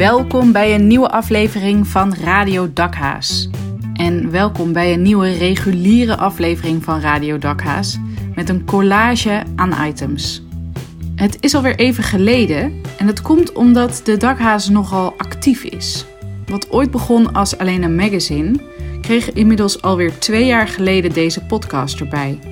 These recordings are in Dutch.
Welkom bij een nieuwe aflevering van Radio Dakhaas. En welkom bij een nieuwe reguliere aflevering van Radio Dakhaas met een collage aan items. Het is alweer even geleden en het komt omdat de Dakhaas nogal actief is. Wat ooit begon als alleen een magazine, kreeg inmiddels alweer twee jaar geleden deze podcast erbij.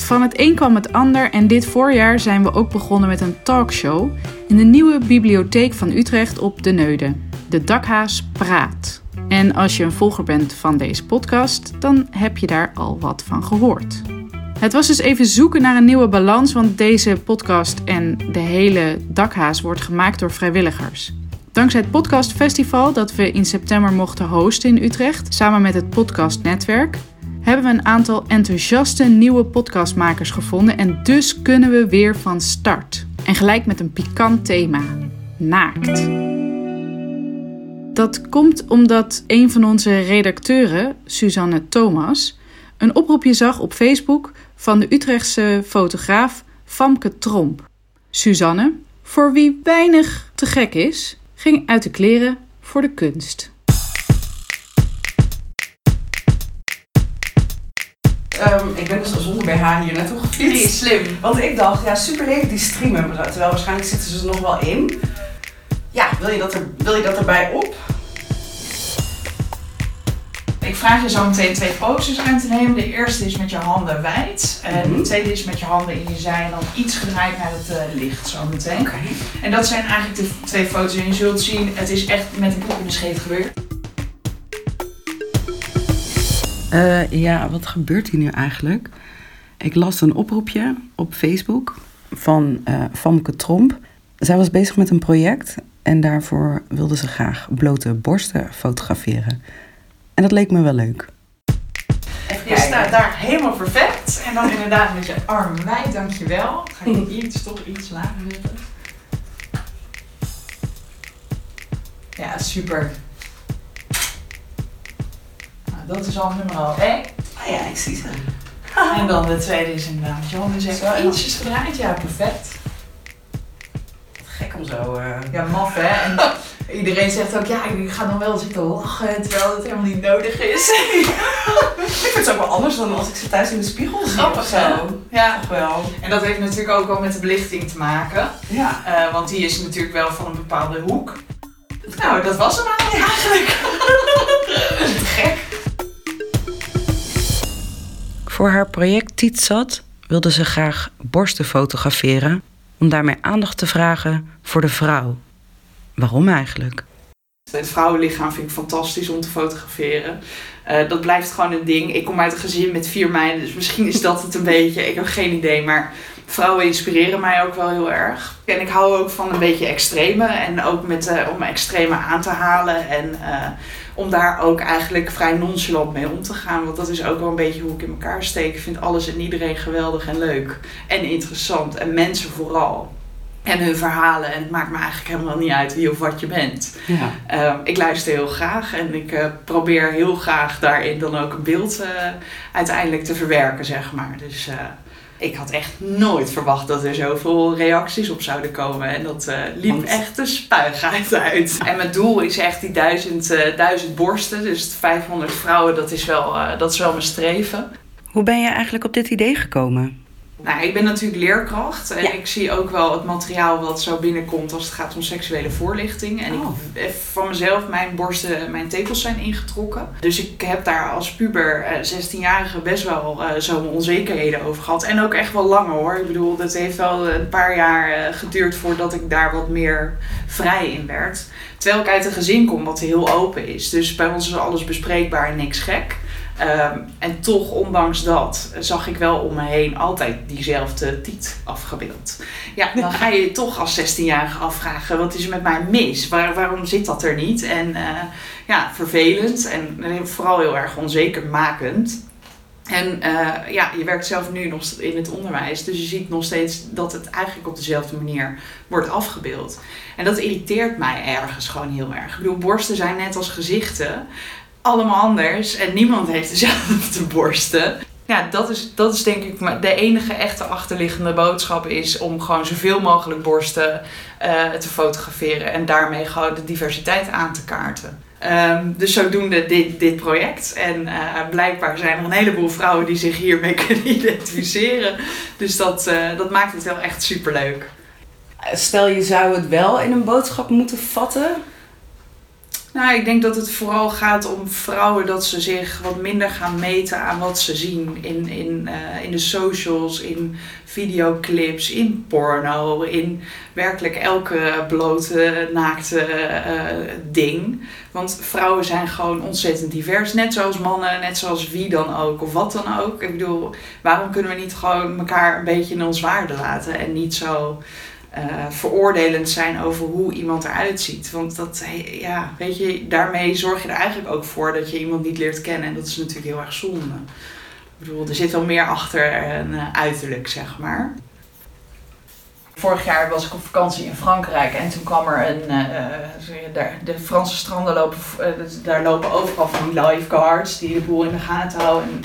Van het een kwam het ander en dit voorjaar zijn we ook begonnen met een talkshow in de nieuwe bibliotheek van Utrecht op de Neude. De Dakhaas Praat. En als je een volger bent van deze podcast, dan heb je daar al wat van gehoord. Het was dus even zoeken naar een nieuwe balans, want deze podcast en de hele Dakhaas wordt gemaakt door vrijwilligers. Dankzij het Podcast Festival dat we in september mochten hosten in Utrecht, samen met het Podcast Netwerk, hebben we een aantal enthousiaste nieuwe podcastmakers gevonden en dus kunnen we weer van start. En gelijk met een pikant thema: naakt. Dat komt omdat een van onze redacteuren, Suzanne Thomas, een oproepje zag op Facebook van de Utrechtse fotograaf Famke Tromp. Suzanne, voor wie weinig te gek is, ging uit de kleren voor de kunst. Um, ik ben dus al zonder BH hier naartoe gefietst. Slim. Want ik dacht, ja, super leuk die streamen. Terwijl waarschijnlijk zitten ze er nog wel in. Ja, wil je dat, er, wil je dat erbij op? Ik vraag je zo meteen twee poses aan te nemen. De eerste is met je handen wijd. En Mhm. de tweede is met je handen in je zij en dan iets gedraaid naar het eh, licht zo meteen. En dat zijn eigenlijk de twee foto's. En je zult zien, het is echt met een klap in de scheet gebeurd. Eh, ja, wat gebeurt hier nu eigenlijk? Ik las een oproepje op Facebook van eh Famke Tromp. Zij was bezig met een project en daarvoor wilde ze graag blote borsten fotograferen. En dat leek me wel leuk. Je staat daar helemaal perfect. En dan inderdaad met je armen wijd, dankjewel. Ga ik iets toch iets lager zetten. Ja, super. Dat is al nummer 1. Ah ja, ik zie ze. En dan de tweede is inderdaad met je handen en dan- Ietsjes gedraaid, ja, perfect. Gek om zo... eh, Ja, maf hè. En iedereen zegt ook, ja, ik ga dan wel zitten lachen terwijl het helemaal niet nodig is. Ik vind het ook wel anders dan als ik ze thuis in de spiegel zie. Grappig of zo. zo. Ja. Toch wel. En dat heeft natuurlijk ook wel met de belichting te maken. Ja. Eh, want die is natuurlijk wel van een bepaalde hoek. Nou, dat was hem eigenlijk. Gek. Voor haar project Tietzat wilde ze graag borsten fotograferen om daarmee aandacht te vragen voor de vrouw. Waarom eigenlijk? Het vrouwenlichaam vind ik fantastisch om te fotograferen. Eh, dat blijft gewoon een ding. Ik kom uit een gezin met vier meiden, dus misschien is dat het een beetje. Ik heb geen idee, maar vrouwen inspireren mij ook wel heel erg. En ik hou ook van een beetje extreme en ook met, eh, om extreme aan te halen. En eh, om daar ook eigenlijk vrij nonchalant mee om te gaan. Want dat is ook wel een beetje hoe ik in elkaar steek. Ik vind alles en iedereen geweldig en leuk en interessant. En mensen vooral. En hun verhalen. En het maakt me eigenlijk helemaal niet uit wie of wat je bent. Ja. Ehm, ik luister heel graag en ik eh, probeer heel graag daarin dan ook een beeld eh, uiteindelijk te verwerken, zeg maar. Dus eh, ik had echt nooit verwacht dat er zoveel reacties op zouden komen. En dat eh, liep Want- echt de spuigheid uit. En mijn doel is echt die duizend, eh, duizend borsten, dus 500 vrouwen, dat is, wel, eh, dat is wel mijn streven. Hoe ben je eigenlijk op dit idee gekomen? Nou, ik ben natuurlijk leerkracht en Ja. ik zie ook wel het materiaal wat zo binnenkomt als het gaat om seksuele voorlichting. En Oh. ik heb van mezelf mijn borsten, mijn tepels zijn ingetrokken. Dus ik heb daar als puber, eh, 16-jarige, best wel eh zo'n onzekerheden over gehad. En ook echt wel langer hoor. Ik bedoel, dat heeft wel een paar jaar eh, geduurd voordat ik daar wat meer vrij in werd. Terwijl ik uit een gezin kom wat heel open is. Dus bij ons is alles bespreekbaar en niks gek. Ehm, en toch, ondanks dat, zag ik wel om me heen altijd diezelfde tiet afgebeeld. Ja, dan ga je je toch als 16-jarige afvragen, wat is er met mij mis? Waar, waarom zit dat er niet? En eh, ja, vervelend en vooral heel erg onzekermakend. En eh, ja, je werkt zelf nu nog in het onderwijs, dus je ziet nog steeds dat het eigenlijk op dezelfde manier wordt afgebeeld. En dat irriteert mij ergens gewoon heel erg. Ik bedoel, borsten zijn net als gezichten allemaal anders en niemand heeft dezelfde borsten. ja, dat is, dat is denk ik de enige echte achterliggende boodschap is om gewoon zoveel mogelijk borsten uh, te fotograferen en daarmee gewoon de diversiteit aan te kaarten. Um, dus zodoende dit, dit project. En uh, blijkbaar zijn er een heleboel vrouwen die zich hiermee kunnen identificeren. Dus dat, uh, dat maakt het wel echt superleuk. Stel je zou het wel in een boodschap moeten vatten, nou, ik denk dat het vooral gaat om vrouwen dat ze zich wat minder gaan meten aan wat ze zien in, in, uh, in de socials, in videoclips, in porno, in werkelijk elke blote, naakte uh, ding. Want vrouwen zijn gewoon ontzettend divers, net zoals mannen, net zoals wie dan ook of wat dan ook. Ik bedoel, waarom kunnen we niet gewoon elkaar een beetje in ons waarde laten en niet zo uh, veroordelend zijn over hoe iemand eruit ziet. Want dat, ja, weet je, daarmee zorg je er eigenlijk ook voor dat je iemand niet leert kennen. En dat is natuurlijk heel erg zonde. Ik er zit wel meer achter een uh, uiterlijk, zeg maar. Vorig jaar was ik op vakantie in Frankrijk en toen kwam er een. Uh, daar, de Franse stranden lopen, daar lopen overal van die lifeguards die de boel in de gaten houden. En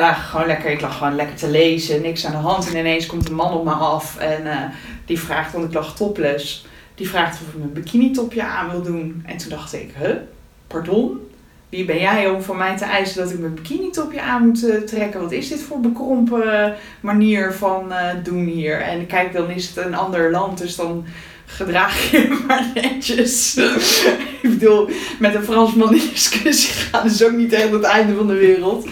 lagen gewoon lekker, ik lag gewoon lekker te lezen, niks aan de hand. En ineens komt een man op me af en die vraagt, want ik lag topless, die vraagt of ik mijn bikini topje aan wil doen. En toen dacht ik, huh, pardon? Wie ben jij om van mij te eisen dat ik mijn bikini topje aan moet uh, trekken? Wat is dit voor bekrompen manier van doen hier? En kijk, dan is het een ander land, dus dan gedraag je maar netjes. ik bedoel, met een Fransman in discussie gaan is ook niet echt het einde van de wereld.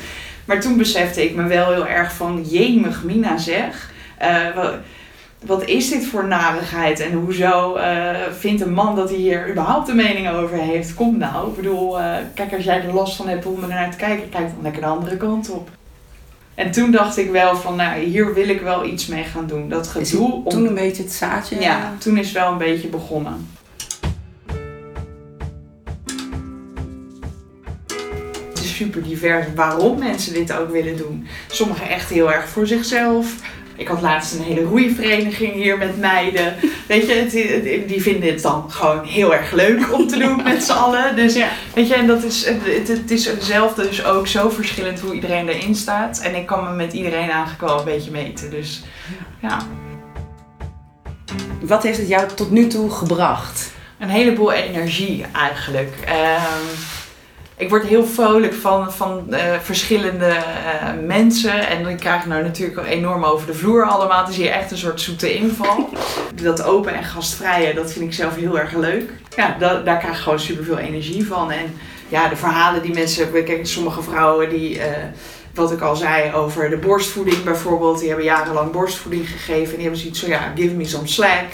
Maar toen besefte ik me wel heel erg van, jemig Mina zeg. Uh, wat is dit voor narigheid en hoezo uh, vindt een man dat hij hier überhaupt een mening over heeft? Kom nou, ik bedoel, uh, kijk als jij er last van hebt om er naar te kijken, kijk dan lekker de andere kant op. En toen dacht ik wel van, nou hier wil ik wel iets mee gaan doen. Dat gedoe om... Toen een beetje het zaadje? Ja, toen is wel een beetje begonnen. Is super divers waarom mensen dit ook willen doen. Sommigen echt heel erg voor zichzelf ik had laatst een hele roeivereniging hier met meiden. Weet je, die vinden het dan gewoon heel erg leuk om te doen met z'n allen. Dus ja. weet je, en dat is, het, het is hetzelfde, dus ook zo verschillend hoe iedereen erin staat. En ik kan me met iedereen eigenlijk wel een beetje meten. Dus ja. Wat heeft het jou tot nu toe gebracht? Een heleboel energie eigenlijk. Um, ik word heel vrolijk van, van uh, verschillende uh, mensen. En dan krijg je nou natuurlijk enorm over de vloer allemaal. Het is hier echt een soort zoete inval. Dat open en gastvrije, dat vind ik zelf heel erg leuk. Ja, da daar krijg ik gewoon super veel energie van. En ja, de verhalen die mensen... Kijk, sommige vrouwen die... Uh, wat ik al zei over de borstvoeding bijvoorbeeld. Die hebben jarenlang borstvoeding gegeven. En die hebben zoiets van, ja, give me some slack.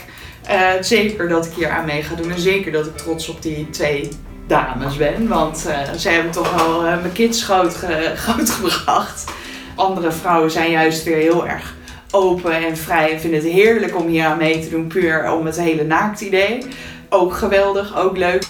zeker dat ik hier aan mee ga doen. En zeker dat ik trots op die twee dames ben. Want uh, zij hebben toch wel uh, mijn kids groot, ge. Andere vrouwen zijn juist weer heel erg open en vrij. En vinden het heerlijk om hier aan mee te doen. Puur om het hele naakt idee. Ook geweldig, ook leuk.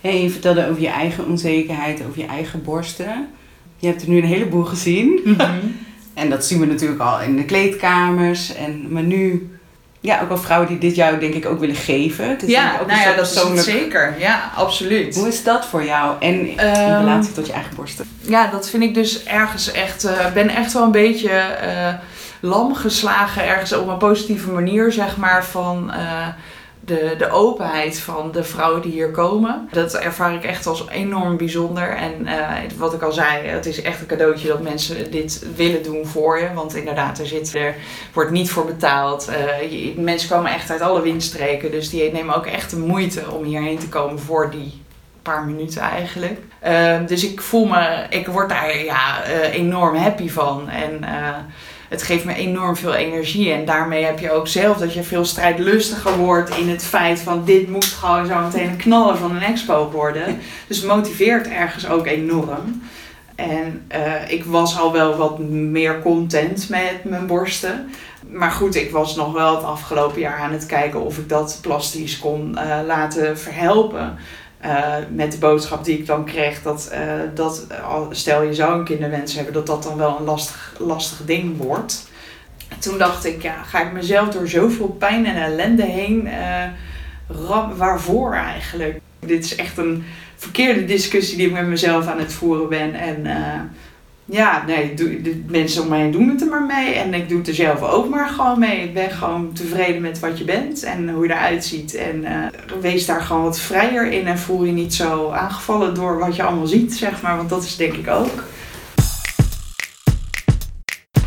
Hey, je vertelde over je eigen onzekerheid, over je eigen borsten. Je hebt er nu een heleboel gezien. Mm -hmm. en dat zien we natuurlijk al in de kleedkamers. En, maar nu ja, ook wel vrouwen die dit jou denk ik ook willen geven. Het is ja, ook nou ja, dat persoonlijk... is zeker. Ja, absoluut. Hoe is dat voor jou en in um, relatie tot je eigen borsten? Ja, dat vind ik dus ergens echt... Ik uh, ben echt wel een beetje uh, lam geslagen ergens op een positieve manier, zeg maar, van... Uh, de, de openheid van de vrouwen die hier komen. Dat ervaar ik echt als enorm bijzonder. En uh, wat ik al zei, het is echt een cadeautje dat mensen dit willen doen voor je. Want inderdaad, er, zit, er wordt niet voor betaald. Je, mensen komen echt uit alle windstreken. Dus die nemen ook echt de moeite om hierheen te komen voor die paar minuten eigenlijk. Uh, dus ik voel me, ik word daar ja, enorm happy van. En het geeft me enorm veel energie. En daarmee heb je ook zelf dat je veel strijdlustiger wordt in het feit van dit moet gewoon zo meteen een knaller van een expo worden. Dus motiveert ergens ook enorm. En uh, ik was al wel wat meer content met mijn borsten. Maar goed, ik was nog wel het afgelopen jaar aan het kijken of ik dat plastisch kon uh, laten verhelpen. Uh, met de boodschap die ik dan kreeg dat, uh, dat stel je zou een kinderwens hebben, dat dat dan wel een lastig, lastig ding wordt. Toen dacht ik, ja, ga ik mezelf door zoveel pijn en ellende heen waarvoor eigenlijk? Dit is echt een verkeerde discussie die ik met mezelf aan het voeren ben. En ja, nee, doe, de mensen om mij heen doen het er maar mee. En ik doe het er zelf ook maar gewoon mee. Ik ben gewoon tevreden met wat je bent en hoe je eruit ziet. En uh, wees daar gewoon wat vrijer in en voel je niet zo aangevallen door wat je allemaal ziet, zeg maar. Want dat is denk ik ook.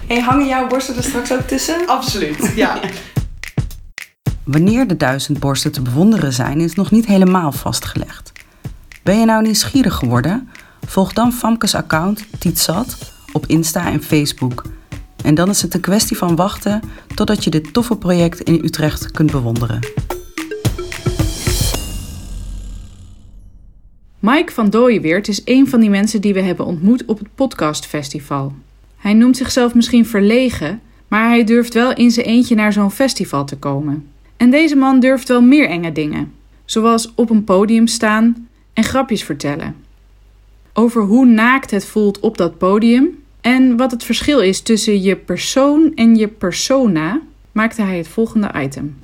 Hey, hangen jouw borsten er straks ook tussen? Absoluut, ja. Wanneer de duizend borsten te bewonderen zijn, is nog niet helemaal vastgelegd. Ben je nou nieuwsgierig geworden? Volg dan Famkes account Tietzat op Insta en Facebook. En dan is het een kwestie van wachten totdat je dit toffe project in Utrecht kunt bewonderen. Mike van Dooyeweert is een van die mensen die we hebben ontmoet op het podcastfestival. Hij noemt zichzelf misschien verlegen, maar hij durft wel in zijn eentje naar zo'n festival te komen. En deze man durft wel meer enge dingen, zoals op een podium staan en grapjes vertellen. Over hoe naakt het voelt op dat podium en wat het verschil is tussen je persoon en je persona, maakte hij het volgende item.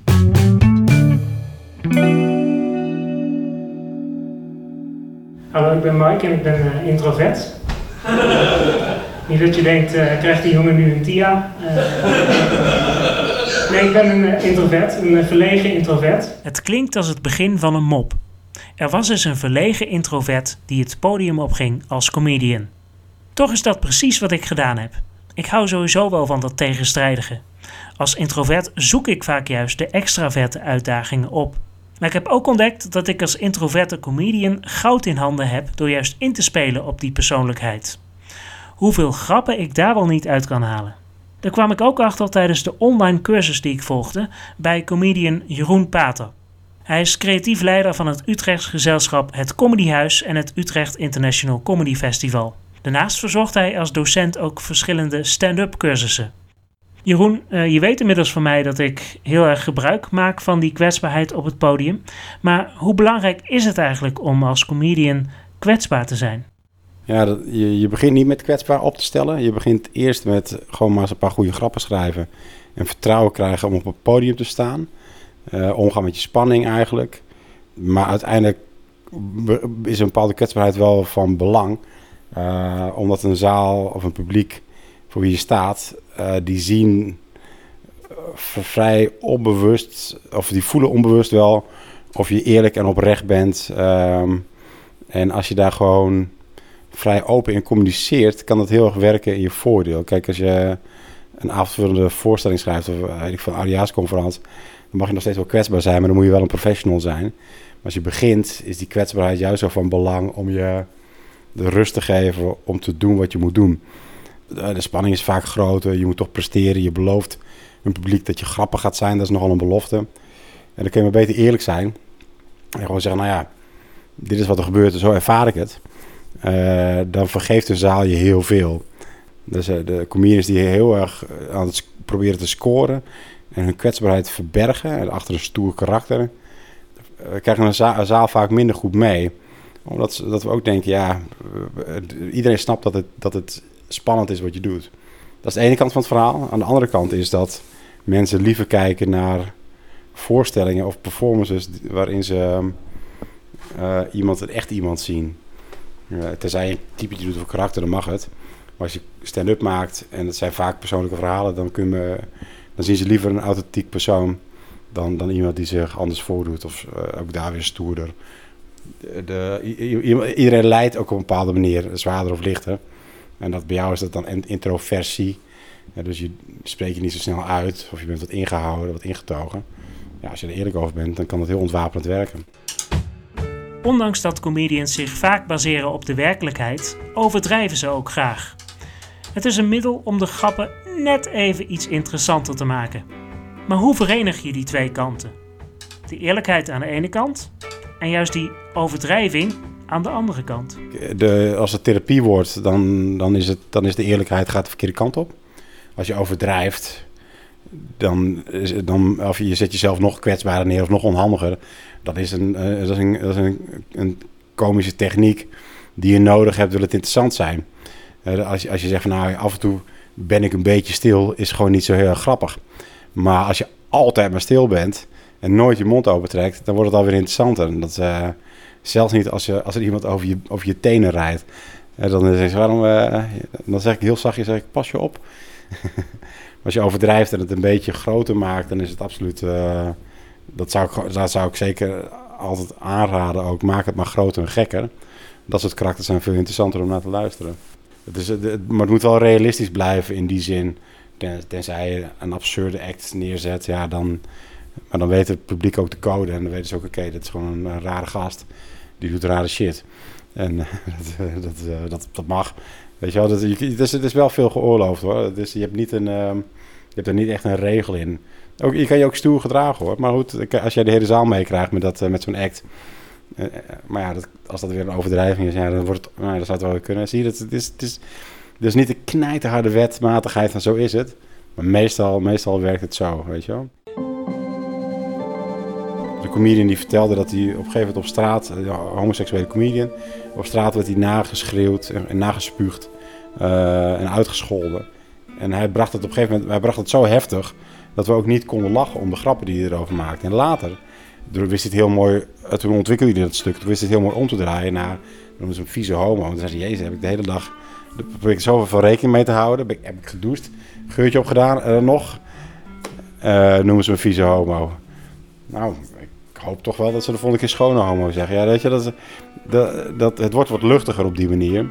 Hallo, ik ben Mike en ik ben uh, introvert. Niet dat je denkt, uh, krijgt die jongen nu een TIA? Uh, nee, ik ben een introvert, een verlegen introvert. Het klinkt als het begin van een mop. Er was dus een verlegen introvert die het podium opging als comedian. Toch is dat precies wat ik gedaan heb. Ik hou sowieso wel van dat tegenstrijdige. Als introvert zoek ik vaak juist de extraverte uitdagingen op. Maar ik heb ook ontdekt dat ik als introverte comedian goud in handen heb door juist in te spelen op die persoonlijkheid. Hoeveel grappen ik daar wel niet uit kan halen. Daar kwam ik ook achter tijdens de online cursus die ik volgde bij comedian Jeroen Pater. Hij is creatief leider van het Utrechts gezelschap Het Comedyhuis en het Utrecht International Comedy Festival. Daarnaast verzorgt hij als docent ook verschillende stand-up cursussen. Jeroen, uh, je weet inmiddels van mij dat ik heel erg gebruik maak van die kwetsbaarheid op het podium. Maar hoe belangrijk is het eigenlijk om als comedian kwetsbaar te zijn? Ja, je, je begint niet met kwetsbaar op te stellen. Je begint eerst met gewoon maar eens een paar goede grappen schrijven. En vertrouwen krijgen om op het podium te staan. Uh, omgaan met je spanning eigenlijk. Maar uiteindelijk is een bepaalde kwetsbaarheid wel van belang. Uh, omdat een zaal of een publiek voor wie je staat, uh, die zien vrij onbewust, of die voelen onbewust wel of je eerlijk en oprecht bent. Um, en als je daar gewoon vrij open in communiceert, kan dat heel erg werken in je voordeel. Kijk, als je een avondvullende voorstelling schrijft, of ik van een oudejaarsconferentie, dan mag je nog steeds wel kwetsbaar zijn, maar dan moet je wel een professional zijn. Maar als je begint, is die kwetsbaarheid juist zo van belang om je de rust te geven om te doen wat je moet doen. De spanning is vaak groter, je moet toch presteren, je belooft een publiek dat je grappig gaat zijn, dat is nogal een belofte. En dan kun je maar beter eerlijk zijn en gewoon zeggen, nou ja, dit is wat er gebeurt en zo ervaar ik het. Uh, dan vergeeft de zaal je heel veel. Dus uh, de comedians die heel erg aan het proberen te scoren, en hun kwetsbaarheid verbergen achter een stoer karakter, uh, krijgen een, za een, zaal vaak minder goed mee. Omdat dat we ook denken, ja, iedereen snapt dat het, dat het spannend is wat je doet. Dat is de ene kant van het verhaal. Aan de andere kant is dat mensen liever kijken naar voorstellingen of performances waarin ze uh, iemand, echt iemand zien. Uh, tenzij je een typetje doet of karakter, dan mag het. Maar als je stand-up maakt en het zijn vaak persoonlijke verhalen, dan kunnen we dan zien ze liever een authentiek persoon dan, dan iemand die zich anders voordoet. Of uh, ook daar weer stoerder. De, de, iedereen leidt ook op een bepaalde manier, zwaarder of lichter. En dat bij jou is dat dan introversie. Dus je spreekt je niet zo snel uit, of je bent wat ingehouden, wat ingetogen. Ja, als je er eerlijk over bent, dan kan dat heel ontwapenend werken. Ondanks dat comedians zich vaak baseren op de werkelijkheid, overdrijven ze ook graag. Het is een middel om de grappen net even iets interessanter te maken. Maar hoe verenig je die twee kanten? De eerlijkheid aan de ene kant en juist die overdrijving aan de andere kant. De, als het therapie wordt, dan, dan, is het, dan is de eerlijkheid gaat de verkeerde kant op. Als je overdrijft, dan, dan of je zet jezelf nog kwetsbaarder neer of nog onhandiger. Dat is een, uh, dat is een, dat is een, een komische techniek die je nodig hebt, wil het interessant zijn. Uh, als, als je zegt van nou, af en toe ben ik een beetje stil, is gewoon niet zo heel grappig. Maar als je altijd maar stil bent en nooit je mond opentrekt, dan wordt het alweer interessanter. Dat, uh, zelfs niet als, je, als er iemand over je, over je tenen rijdt. En dan zeg, ik, waarom, eh, dan zeg ik heel zachtjes, zeg ik, pas je op. Als je overdrijft en het een beetje groter maakt, dan is het absoluut... eh, dat, zou ik, dat zou ik zeker altijd aanraden ook. Maak het maar groter en gekker. Dat soort karakters zijn veel interessanter om naar te luisteren. Het is, het- maar het moet wel realistisch blijven in die zin. Ten- Tenzij je een absurde act neerzet, ja, dan... Maar dan weet het publiek ook de code en dan weten ze ook, oké, dit is gewoon een, rare gast. Die doet rare shit. En dat, dat, eh, dat, dat mag. Weet je wel, dat, het, is, het is wel veel geoorloofd hoor. Dus je hebt niet een... ehm, je hebt er niet echt een regel in. Ook, je kan je ook stoer gedragen hoor. Maar goed, als jij de hele zaal meekrijgt met, dat, eh, met zo'n act. Eh, eh, maar ja, dat, als dat weer een overdrijving is, ja, dan, wordt nou, dan zou het wel kunnen. Zie je, dat, het is, het is, is niet de knijterharde wetmatigheid van zo is het. Maar meestal, meestal werkt het zo, weet je wel. De comedian die vertelde dat hij op een gegeven moment op straat, een homoseksuele comedian, op straat werd hij nageschreeuwd en, en nagespuugd eh, en uitgescholden. En hij bracht het op een gegeven moment hij bracht het zo heftig dat we ook niet konden lachen om de grappen die hij erover maakte. En later toen wist het heel mooi, eh, toen ontwikkelde hij dat stuk, toen wist het heel mooi om te draaien naar, noemen ze hem vieze homo. En toen zei jezus, heb ik de hele dag, daar probeer ik zoveel van rekening mee te houden. Ik, heb ik gedoucht, geurtje opgedaan, en dan nog eh, noemen ze me vieze homo. Nou, ik hoop toch wel dat ze de volgende keer schone homo zeggen. Ja, weet je, dat, dat, dat, het wordt wat luchtiger op die manier.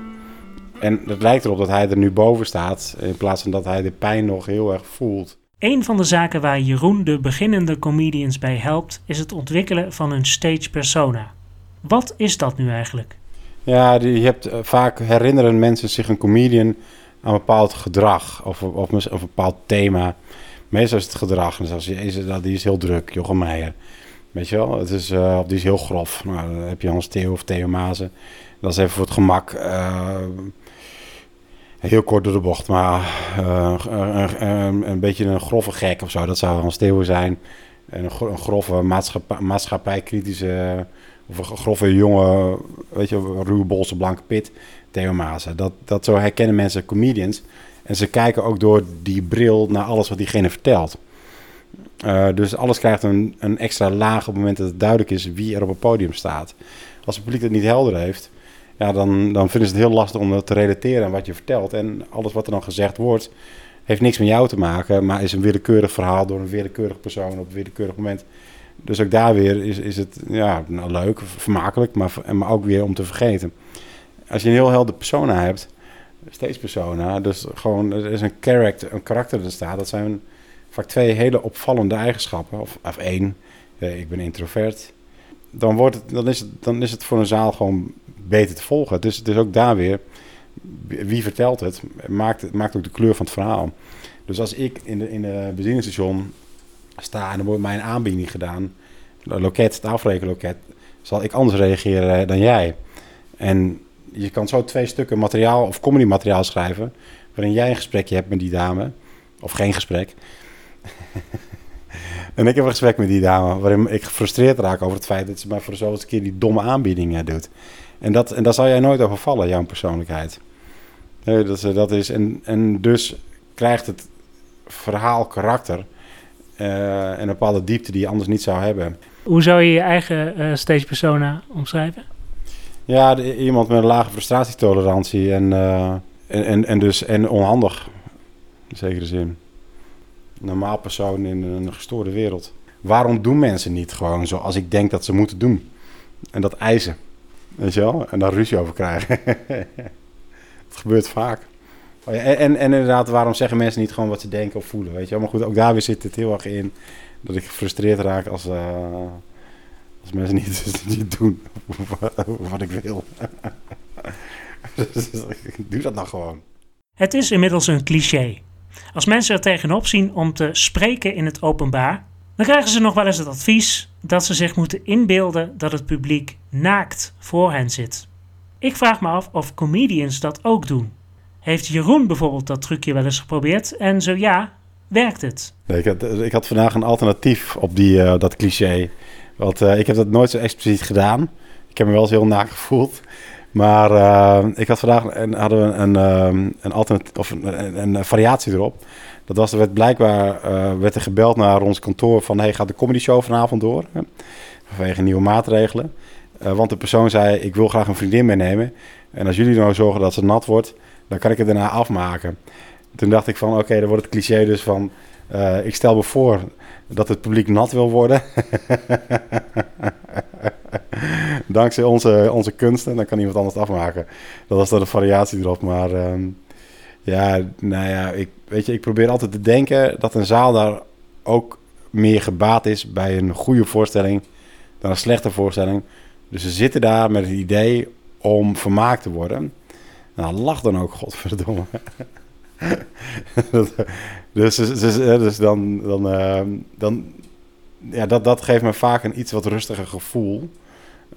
En het lijkt erop dat hij er nu boven staat, in plaats van dat hij de pijn nog heel erg voelt. Een van de zaken waar Jeroen de beginnende comedians bij helpt, is het ontwikkelen van hun stage persona. Wat is dat nu eigenlijk? Ja, je hebt eh, vaak herinneren mensen zich een comedian aan een bepaald gedrag of, of, een bepaald thema. Meestal is het gedrag. Dus als je, die is heel druk, Jochem Meijer. Weet je wel, het is, of die is heel grof. Nou, dan heb je Hans Theo of Theo Mazen. Dat is even voor het gemak. eh, heel kort door de bocht, maar eh, een, een, een beetje een grove gek of zo. Dat zou Hans Theo zijn. En een, gro- een grove maatschappij, maatschappijkritische of een grove jonge, weet je, ruwe bolse blanke pit, Theo Maassen. Dat, dat zo herkennen mensen comedians. En ze kijken ook door die bril naar alles wat diegene vertelt. Eh, dus alles krijgt een, een extra laag op het moment dat het duidelijk is wie er op het podium staat. Als het publiek het niet helder heeft, ja, dan, dan vinden ze het heel lastig om dat te relateren aan wat je vertelt. En alles wat er dan gezegd wordt, heeft niks met jou te maken, maar is een willekeurig verhaal door een willekeurig persoon op een willekeurig moment. Dus ook daar weer is, is het ja, nou, leuk, vermakelijk, maar, maar ook weer om te vergeten. Als je een heel helder persona hebt, steeds persona, dus gewoon er is een character, een karakter er staat, dat zijn vaak twee hele opvallende eigenschappen, of, of één, eh, ik ben introvert, dan, wordt het, dan, is het, dan is het voor een zaal gewoon beter te volgen. Dus is ook daar weer, wie vertelt het, maakt, maakt ook de kleur van het verhaal. Dus als ik in de, in de bedieningsstation sta en er wordt mij een aanbieding gedaan, loket, het afrekenloket, zal ik anders reageren dan jij. En je kan zo twee stukken materiaal of comedy materiaal schrijven, waarin jij een gesprekje hebt met die dame, of geen gesprek. en ik heb een gesprek met die dame, waarin ik gefrustreerd raak over het feit dat ze mij voor de zoveelste keer die domme aanbiedingen doet. En, dat, en daar zal jij nooit over vallen, jouw persoonlijkheid. Nee, dat, is- dat is, en, en dus krijgt het verhaal karakter eh, en een bepaalde diepte die je anders niet zou hebben. Hoe zou je je eigen eh, stage persona omschrijven? Ja, de- iemand met een lage frustratietolerantie en, eh, en, en, en dus en onhandig, in zekere zin. Een normaal persoon in een gestoorde wereld. Waarom doen mensen niet gewoon zoals ik denk dat ze moeten doen? En dat eisen, weet je wel? En daar ruzie over krijgen. Het gebeurt vaak. Oh en, en, en inderdaad, waarom zeggen mensen niet gewoon wat ze denken of voelen, weet je wel? Maar goed, ook daar weer zit het heel erg in dat ik gefrustreerd raak als, eh, als mensen niet, niet doen wat ik wil. Dus Doe dat nou gewoon. Het is inmiddels een cliché. Als mensen er tegenop zien om te spreken in het openbaar, dan krijgen ze nog wel eens het advies dat ze zich moeten inbeelden dat het publiek naakt voor hen zit. Ik vraag me af of comedians dat ook doen. Heeft Jeroen bijvoorbeeld dat trucje wel eens geprobeerd? En zo ja, werkt het? Nee, ik, had, ik had vandaag een alternatief op die, eh, dat cliché. Want eh, ik heb dat nooit zo expliciet gedaan. Ik heb me wel eens heel naakt gevoeld. Maar eh, ik had vandaag een, hadden we een, een, een, alternatief, of een, een, variatie erop. Dat was, er werd blijkbaar eh, werd er gebeld naar ons kantoor van... hey, gaat de comedy show vanavond door? Vanwege nieuwe maatregelen. Eh, want de persoon zei, ik wil graag een vriendin meenemen. En als jullie nou zorgen dat ze nat wordt, dan kan ik het daarna afmaken. Toen dacht ik van, oké, dan wordt het cliché dus van... ik stel me voor dat het publiek nat wil worden. Dankzij onze, onze kunsten, dan kan iemand anders het afmaken. Dat was dan een variatie erop. Maar ehm, ja, nou ja, ik, weet je, ik probeer altijd te denken dat een zaal daar ook meer gebaat is bij een goede voorstelling dan een slechte voorstelling. Dus ze zitten daar met het idee om vermaakt te worden. Nou, lach dan ook, godverdomme. Dus, dus, dus, dus dan, dan, ehm, dan ja, dat, dat geeft me vaak een iets wat rustiger gevoel.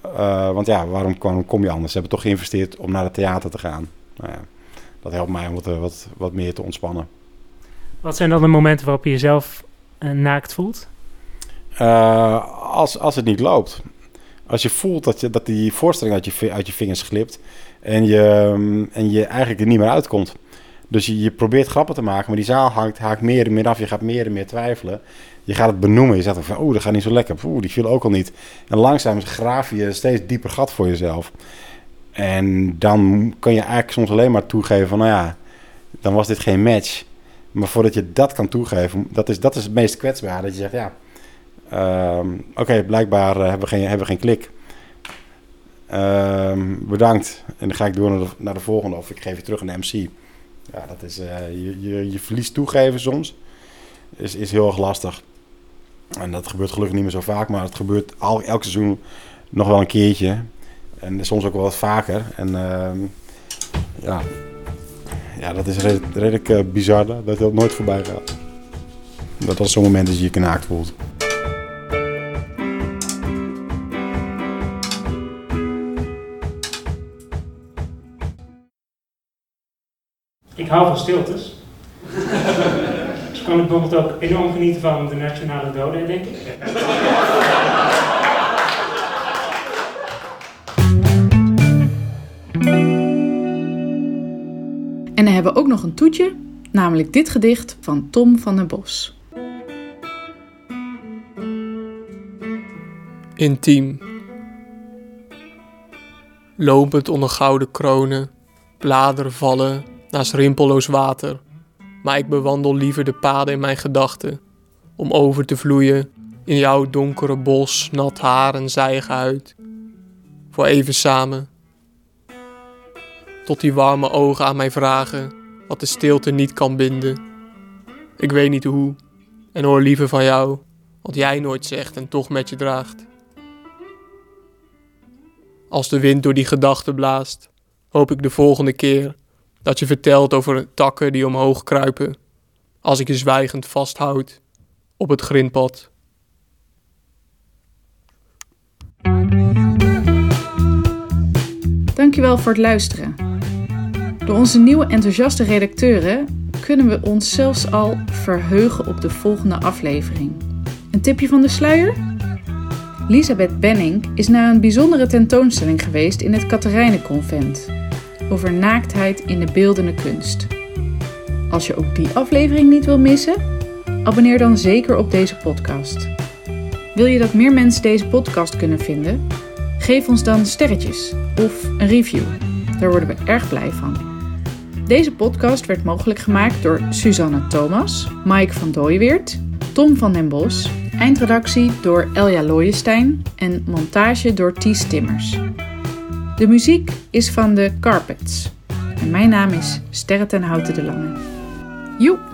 Eh, want ja, waarom kom, kom je anders? Ze hebben toch geïnvesteerd om naar het theater te gaan. Nou ja, dat helpt mij om wat, wat, wat meer te ontspannen. Wat zijn dan de momenten waarop je jezelf eh, naakt voelt? Eh, als, als het niet loopt. Als je voelt dat, je, dat die voorstelling uit je, uit je vingers glipt en je, ehm, en je eigenlijk er niet meer uitkomt. Dus je, je probeert grappen te maken, maar die zaal hangt, haakt meer en meer af. Je gaat meer en meer twijfelen. Je gaat het benoemen. Je zegt ook van, oeh, dat gaat niet zo lekker. Oeh, die viel ook al niet. En langzaam graaf je steeds dieper gat voor jezelf. En dan kan je eigenlijk soms alleen maar toegeven van, nou ja, dan was dit geen match. Maar voordat je dat kan toegeven, dat is, dat is het meest kwetsbaar. Dat je zegt, ja, Ehm, Oké, blijkbaar eh, hebben, we geen, hebben we geen klik. Ehm, bedankt. En dan ga ik door naar de, naar de volgende of ik geef je terug een MC. Ja, dat is, eh, je, je, je verlies toegeven soms. Is, is heel erg lastig. En dat gebeurt gelukkig niet meer zo vaak, maar het gebeurt al, elk seizoen nog wel een keertje. En soms ook wel wat vaker. En ehm, ja. ja, dat is redelijk, eh, bizar dat dat nooit voorbij gaat. Dat als zo'n moment is je je knaakt voelt. Ik hou van stiltes. Kan ik bijvoorbeeld ook enorm genieten van de nationale doden, denk ik. En dan hebben we ook nog een toetje, namelijk dit gedicht van Tom van den Bos. Intiem. Lopend onder gouden kronen, bladeren vallen naast rimpelloos water. Maar ik bewandel liever de paden in mijn gedachten, om over te vloeien in jouw donkere bos, nat haar en zijige huid. Voor even samen. Tot die warme ogen aan mij vragen wat de stilte niet kan binden. Ik weet niet hoe, en hoor liever van jou, wat jij nooit zegt en toch met je draagt. Als de wind door die gedachten blaast, hoop ik de volgende keer dat je vertelt over takken die omhoog kruipen, als ik je zwijgend vasthoud op het grindpad. Dankjewel voor het luisteren. Door onze nieuwe enthousiaste redacteuren kunnen we ons zelfs al verheugen op de volgende aflevering. Een tipje van de sluier? Elisabeth Benning is naar een bijzondere tentoonstelling geweest in het Katerijnenconvent over naaktheid in de beeldende kunst. Als je ook die aflevering niet wil missen, abonneer dan zeker op deze podcast. Wil je dat meer mensen deze podcast kunnen vinden? Geef ons dan sterretjes of een review. Daar worden we erg blij van. Deze podcast werd mogelijk gemaakt door Suzanne Thomas, Mike van Dooyeweert, Tom van den Bos, eindredactie door Elja Looijenstein en montage door Ties Timmers. De muziek is van de Carpets. En mijn naam is Sterre ten Houten de Lange. Joep!